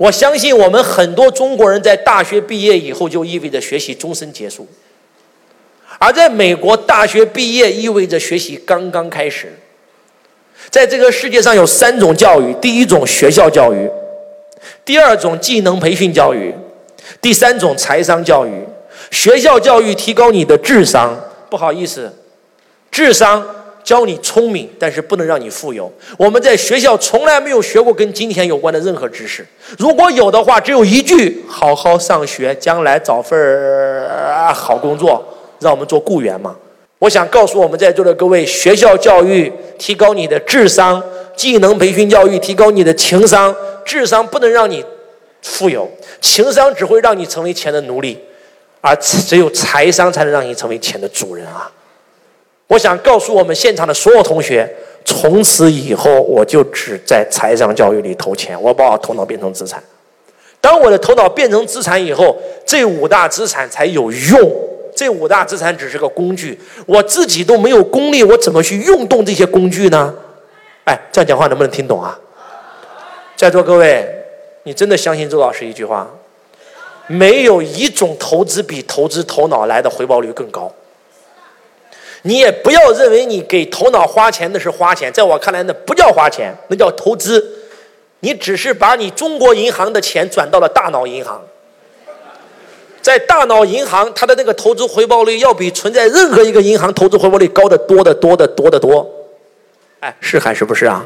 我相信我们很多中国人在大学毕业以后就意味着学习终身结束，而在美国，大学毕业意味着学习刚刚开始。在这个世界上有三种教育：第一种学校教育，第二种技能培训教育，第三种财商教育。学校教育提高你的智商，不好意思，智商。教你聪明，但是不能让你富有。我们在学校从来没有学过跟金钱有关的任何知识。如果有的话，只有一句：好好上学，将来找份儿好工作，让我们做雇员嘛。我想告诉我们在座的各位：学校教育提高你的智商，技能培训教育提高你的情商。智商不能让你富有，情商只会让你成为钱的奴隶，而只有财商才能让你成为钱的主人啊。我想告诉我们现场的所有同学，从此以后我就只在财商教育里投钱。我把我头脑变成资产。当我的头脑变成资产以后，这五大资产才有用。这五大资产只是个工具，我自己都没有功力，我怎么去用动这些工具呢？哎，这样讲话能不能听懂啊？在座各位，你真的相信周老师一句话？没有一种投资比投资头脑来的回报率更高。你也不要认为你给头脑花钱的是花钱，在我看来那不叫花钱，那叫投资。你只是把你中国银行的钱转到了大脑银行，在大脑银行，它的那个投资回报率要比存在任何一个银行投资回报率高得多得多得多得多。哎，是还是不是啊？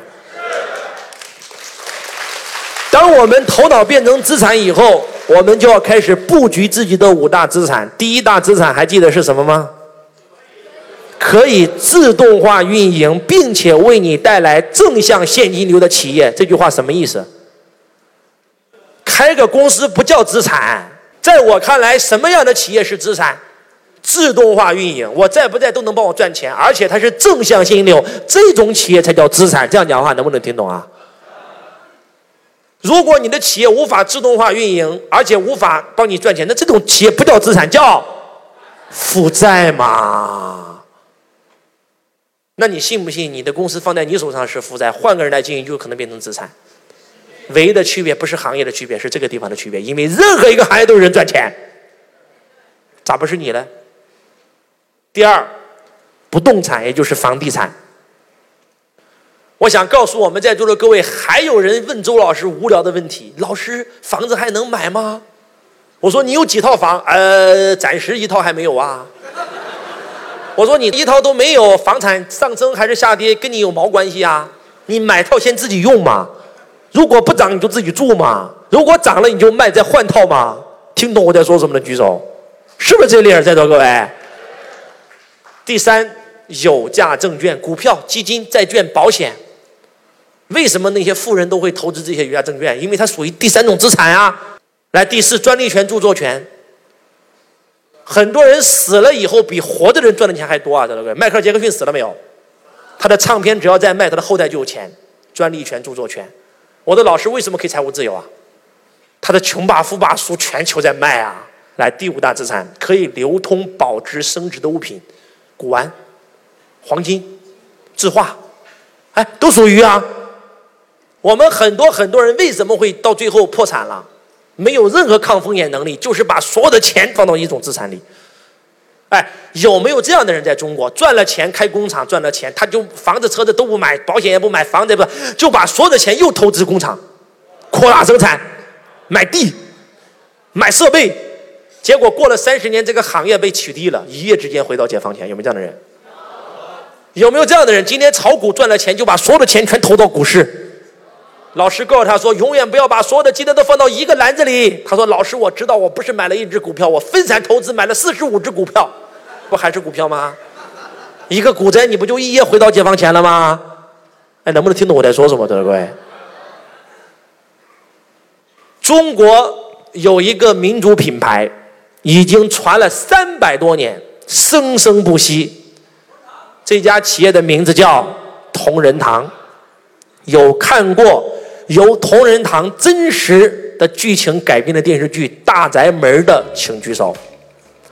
当我们头脑变成资产以后，我们就要开始布局自己的五大资产。第一大资产还记得是什么吗？可以自动化运营，并且为你带来正向现金流的企业，这句话什么意思？开个公司不叫资产，在我看来，什么样的企业是资产？自动化运营，我在不在都能帮我赚钱，而且它是正向现金流，这种企业才叫资产。这样讲话能不能听懂啊？如果你的企业无法自动化运营，而且无法帮你赚钱，那这种企业不叫资产，叫负债嘛？那你信不信？你的公司放在你手上是负债，换个人来经营就可能变成资产。唯一的区别不是行业的区别，是这个地方的区别。因为任何一个行业都有人赚钱，咋不是你呢？第二，不动产也就是房地产。我想告诉我们在座的各位，还有人问周老师无聊的问题：老师，房子还能买吗？我说你有几套房？呃，暂时一套还没有啊。我说你一套都没有，房产上升还是下跌，跟你有毛关系啊？你买套先自己用嘛，如果不涨你就自己住嘛，如果涨了你就卖再换套嘛。听懂我在说什么的举手，是不是这理儿？在座各位。第三，有价证券、股票、基金、债券、保险。为什么那些富人都会投资这些有价证券？因为它属于第三种资产啊。来，第四，专利权、著作权。很多人死了以后，比活的人赚的钱还多啊！在那个迈克尔·杰克逊死了没有？他的唱片只要在卖，他的后代就有钱。专利权、著作权。我的老师为什么可以财务自由啊？他的穷爸富爸书全球在卖啊！来，第五大资产可以流通、保值、升值的物品，古玩、黄金、字画，哎，都属于啊。我们很多很多人为什么会到最后破产了？没有任何抗风险能力，就是把所有的钱放到一种资产里。哎，有没有这样的人在中国赚了钱开工厂赚了钱，他就房子车子都不买，保险也不买，房子也不就把所有的钱又投资工厂，扩大生产，买地，买设备，结果过了三十年，这个行业被取缔了，一夜之间回到解放前，有没有这样的人？有没有这样的人？今天炒股赚了钱，就把所有的钱全投到股市。老师告诉他说：“永远不要把所有的鸡蛋都放到一个篮子里。”他说：“老师，我知道，我不是买了一只股票，我分散投资买了四十五只股票，不还是股票吗？一个股灾，你不就一夜回到解放前了吗？哎，能不能听懂我在说什么，各位？中国有一个民族品牌，已经传了三百多年，生生不息。这家企业的名字叫同仁堂，有看过？由同仁堂真实的剧情改编的电视剧《大宅门》的，请举手。《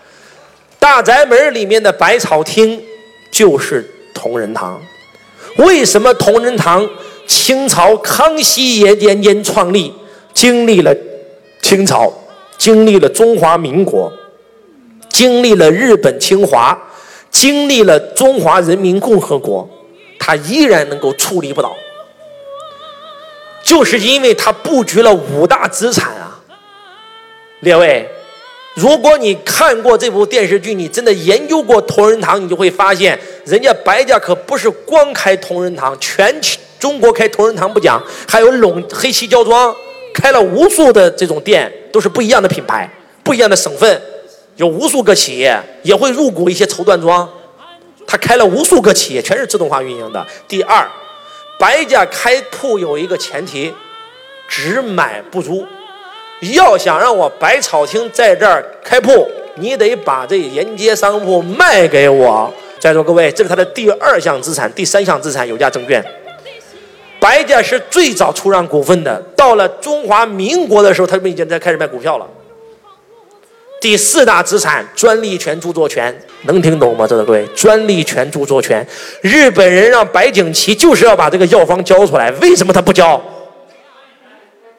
大宅门》里面的百草厅就是同仁堂。为什么同仁堂清朝康熙爷年间创立？经历了清朝，经历了中华民国，经历了日本侵华，经历了中华人民共和国，他依然能够矗立不倒，就是因为他布局了五大资产啊！列位，如果你看过这部电视剧，你真的研究过同仁堂，你就会发现，人家白家可不是光开同仁堂，全中国开同仁堂不讲，还有陇黑旗胶庄。开了无数的这种店，都是不一样的品牌，不一样的省份，有无数个企业也会入股一些绸缎庄。他开了无数个企业，全是自动化运营的。第二，白家开铺有一个前提，只买不租。要想让我百草厅在这儿开铺，你得把这沿街商铺卖给我。在座各位，这是他的第二项资产，第三项资产有价证券。白家是最早出让股份的，到了中华民国的时候，他们已经在开始卖股票了。第四大资产专利权、著作权，能听懂吗？这位各位，专利权、著作权，日本人让白景琦就是要把这个药方交出来，为什么他不交？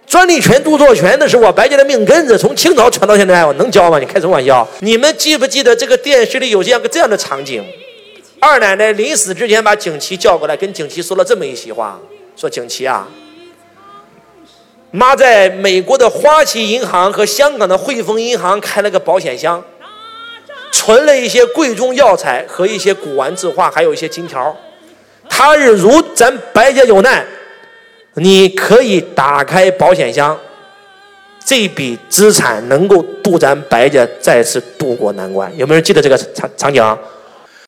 专利权、著作权那是我白家的命根子，从清朝传到现在，我能交吗？你开什么玩笑？你们记不记得这个电视里有这样个这样的场景？二奶奶临死之前把景琦叫过来，跟景琦说了这么一席话。说景琦啊，妈在美国的花旗银行和香港的汇丰银行开了个保险箱，存了一些贵重药材和一些古玩字画，还有一些金条。他日如咱白家有难，你可以打开保险箱，这笔资产能够渡咱白家再次渡过难关。有没有人记得这个场场景？